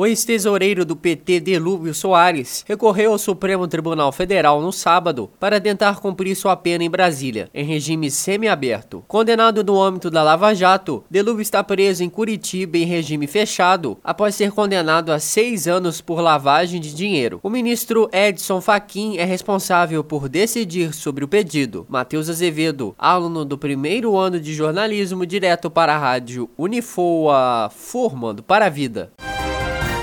O ex-tesoureiro do PT, Delúbio Soares, recorreu ao Supremo Tribunal Federal no sábado para tentar cumprir sua pena em Brasília, em regime semiaberto. Condenado no âmbito da Lava Jato, Delúbio está preso em Curitiba em regime fechado após ser condenado a seis anos por lavagem de dinheiro. O ministro Edson Fachin é responsável por decidir sobre o pedido. Matheus Azevedo, aluno do primeiro ano de jornalismo, direto para a rádio Unifoa, formando para a vida.